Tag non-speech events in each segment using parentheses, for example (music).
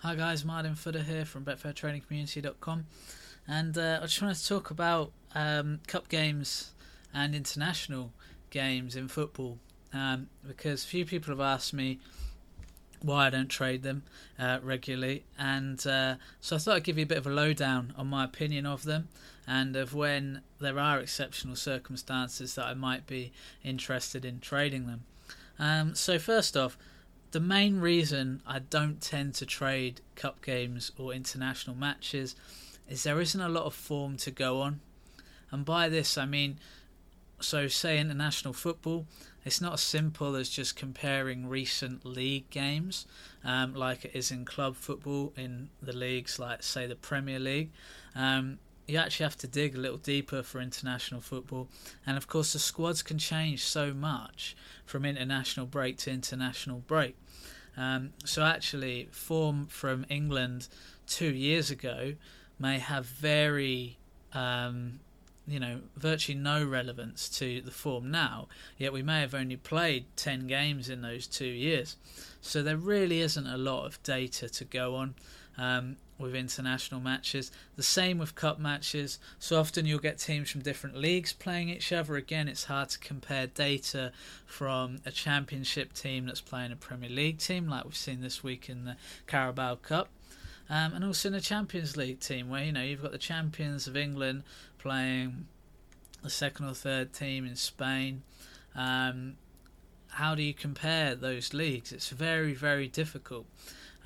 Hi guys, Martin Footer here from BetfairTrainingCommunity.com, and uh, I just wanted to talk about um, cup games and international games in football. Um, because few people have asked me why I don't trade them uh, regularly, and uh, so I thought I'd give you a bit of a lowdown on my opinion of them and of when there are exceptional circumstances that I might be interested in trading them. Um, so first off, the main reason I don't tend to trade cup games or international matches is there isn't a lot of form to go on, and by this I mean so say international football it's not as simple as just comparing recent league games um, like it is in club football in the leagues like say the premier league. Um, you actually have to dig a little deeper for international football. And of course the squads can change so much from international break to international break. Um, so actually form from england two years ago may have very um, you know, virtually no relevance to the form now, yet we may have only played 10 games in those two years. So there really isn't a lot of data to go on. Um, with international matches. The same with cup matches. So often you'll get teams from different leagues playing each other. Again, it's hard to compare data from a championship team that's playing a Premier League team, like we've seen this week in the Carabao Cup. Um, and also in a Champions League team where you know you've got the champions of England playing the second or third team in Spain. Um, how do you compare those leagues? It's very very difficult,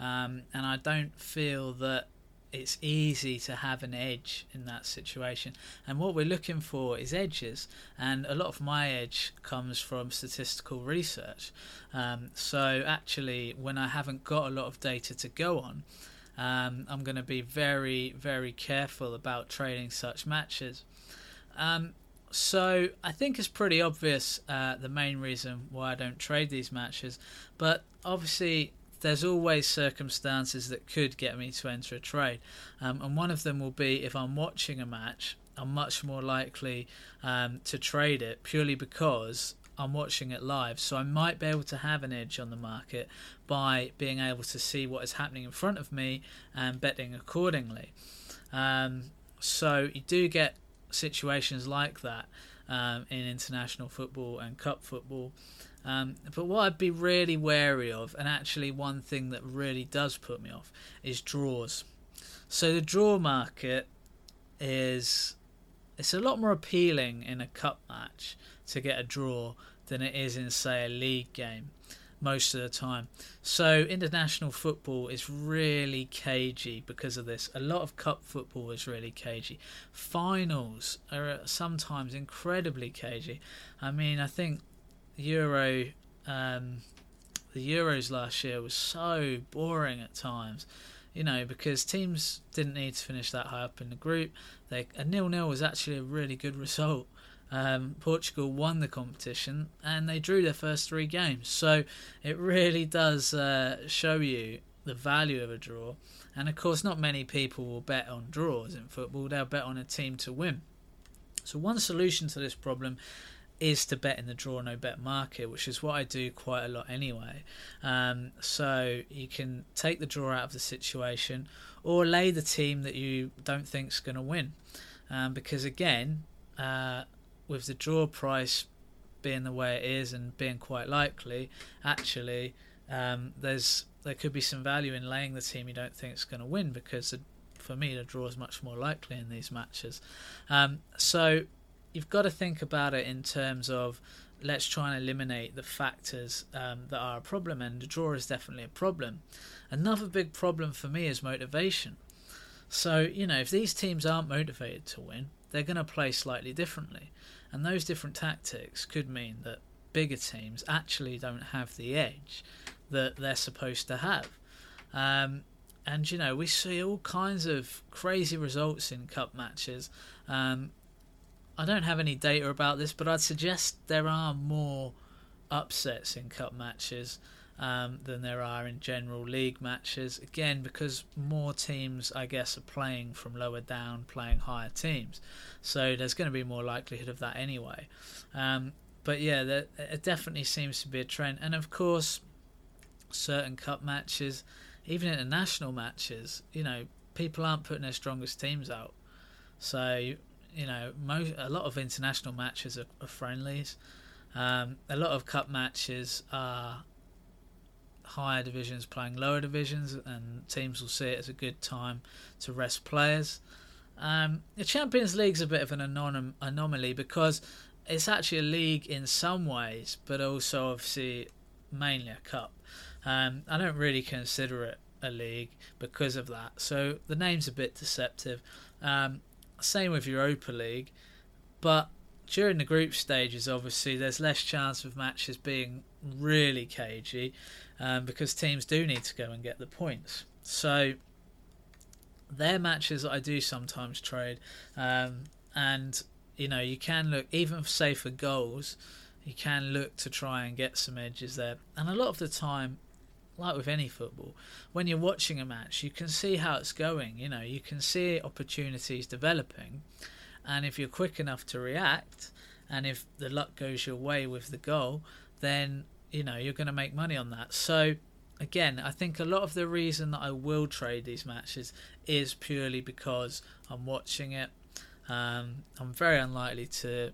um, and I don't feel that it's easy to have an edge in that situation. And what we're looking for is edges, and a lot of my edge comes from statistical research. Um, so actually, when I haven't got a lot of data to go on, um, I'm going to be very, very careful about trading such matches. Um, so I think it's pretty obvious uh, the main reason why I don't trade these matches, but obviously there's always circumstances that could get me to enter a trade, um, and one of them will be if I'm watching a match. I'm much more likely um, to trade it purely because I'm watching it live, so I might be able to have an edge on the market by being able to see what is happening in front of me and betting accordingly. Um, so you do get situations like that um, in international football and cup football. Um, but what I'd be really wary of, and actually one thing that really does put me off, is draws. So the draw market is it's a lot more appealing in a cup match to get a draw than it is in, say, a league game most of the time. So international football is really cagey because of this. A lot of cup football is really cagey. Finals are sometimes incredibly cagey. I mean, I think Euro, um, the Euros last year was so boring at times. You know, because teams didn't need to finish that high up in the group. They a nil nil was actually a really good (laughs) result. Um, Portugal won the competition and they drew their first three games. So it really does uh, show you the value of a draw. And of course, not many people will bet on draws in football, they'll bet on a team to win. So, one solution to this problem is to bet in the draw no bet market, which is what I do quite a lot anyway. Um, so you can take the draw out of the situation or lay the team that you don't think is going to win. Um, because again, uh, with the draw price being the way it is and being quite likely, actually, um, there's there could be some value in laying the team you don't think is going to win because the, for me the draw is much more likely in these matches. Um, so you've got to think about it in terms of let's try and eliminate the factors um, that are a problem, and the draw is definitely a problem. Another big problem for me is motivation. So you know if these teams aren't motivated to win, they're going to play slightly differently. And those different tactics could mean that bigger teams actually don't have the edge that they're supposed to have. Um, and you know, we see all kinds of crazy results in cup matches. Um, I don't have any data about this, but I'd suggest there are more upsets in cup matches um, than there are in general league matches. Again, because more teams, I guess, are playing from lower down, playing higher teams. So there's going to be more likelihood of that anyway. Um, but yeah, there, it definitely seems to be a trend. And of course, certain cup matches, even international matches, you know, people aren't putting their strongest teams out. So, you know, most, a lot of international matches are, are friendlies. Um, a lot of cup matches are higher divisions playing lower divisions, and teams will see it as a good time to rest players. Um, the Champions League's a bit of an anom- anomaly because it's actually a league in some ways, but also obviously mainly a cup. Um, I don't really consider it a league because of that. So the name's a bit deceptive. Um, same with Europa League, but during the group stages, obviously, there's less chance of matches being really cagey um, because teams do need to go and get the points. So they're matches that I do sometimes trade, um, and you know you can look even say for goals, you can look to try and get some edges there, and a lot of the time. Like with any football, when you're watching a match, you can see how it's going. You know, you can see opportunities developing, and if you're quick enough to react, and if the luck goes your way with the goal, then you know you're going to make money on that. So again, I think a lot of the reason that I will trade these matches is purely because I'm watching it. Um, I'm very unlikely to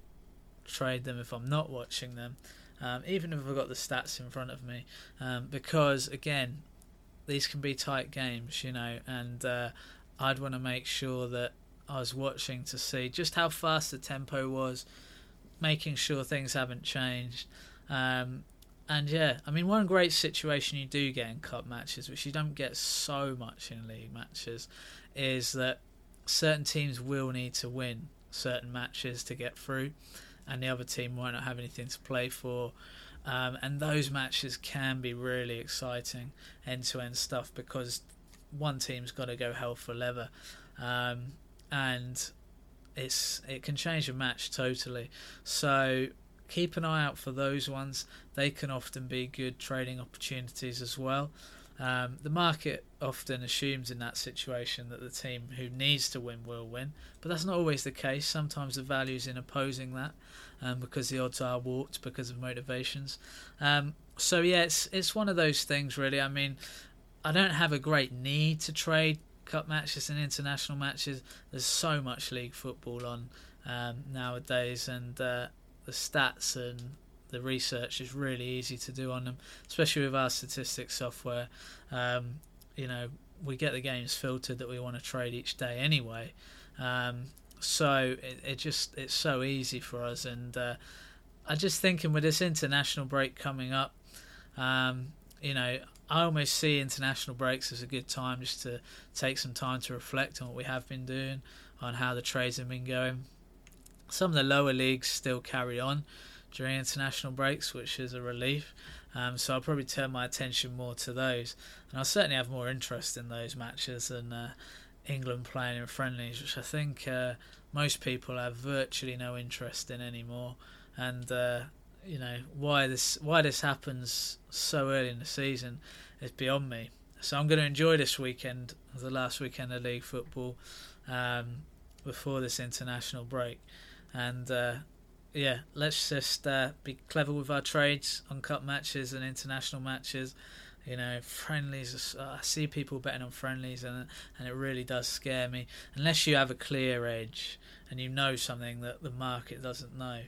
trade them if I'm not watching them, um, even if I've got the stats in front of me, um, because again, these can be tight games, you know, and uh, I'd want to make sure that I was watching to see just how fast the tempo was, making sure things haven't changed. Um, and yeah, I mean, one great situation you do get in cup matches, which you don't get so much in league matches, is that certain teams will need to win certain matches to get through, and the other team might not have anything to play for. Um, and those matches can be really exciting end to end stuff because one team's got to go hell for leather. Um, and it's it can change a match totally. So keep an eye out for those ones. They can often be good trading opportunities as well. Um, the market often assumes in that situation that the team who needs to win will win, but that's not always the case. Sometimes the value is in opposing that um, because the odds are warped because of motivations. Um, so yeah, it's it's one of those things really. I mean, I don't have a great need to trade cup matches and international matches. There's so much league football on um, nowadays, and uh, the stats and the research is really easy to do on them, especially with our statistics software. Um, you know, we get the games filtered that we want to trade each day anyway. Um, so it, it, just it's so easy for us, and uh, I just thinking with this international break coming up, um, you know, I almost see international breaks as a good time just to take some time to reflect on what we have been doing, on how the trades have been going. Some of the lower leagues still carry on during international breaks, which is a relief. Um, so I'll probably turn my attention more to those, and I'll certainly have more interest in those matches than uh, England playing in friendlies, which I think uh, most people have virtually no interest in anymore. And uh, you know why this why this happens so early in the season is beyond me. So I'm going to enjoy this weekend, the last weekend of league football, um, before this international break, and uh, yeah, let's just uh, be clever with our trades on cup matches and international matches. You know, friendlies. I see people betting on friendlies, and and it really does scare me. Unless you have a clear edge and you know something that the market doesn't know,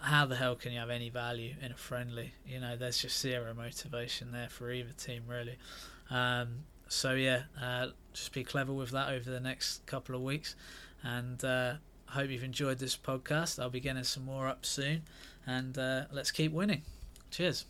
how the hell can you have any value in a friendly? You know, there's just zero motivation there for either team, really. Um, so yeah, uh, just be clever with that over the next couple of weeks, and uh, hope you've enjoyed this podcast. I'll be getting some more up soon, and uh, let's keep winning. Cheers.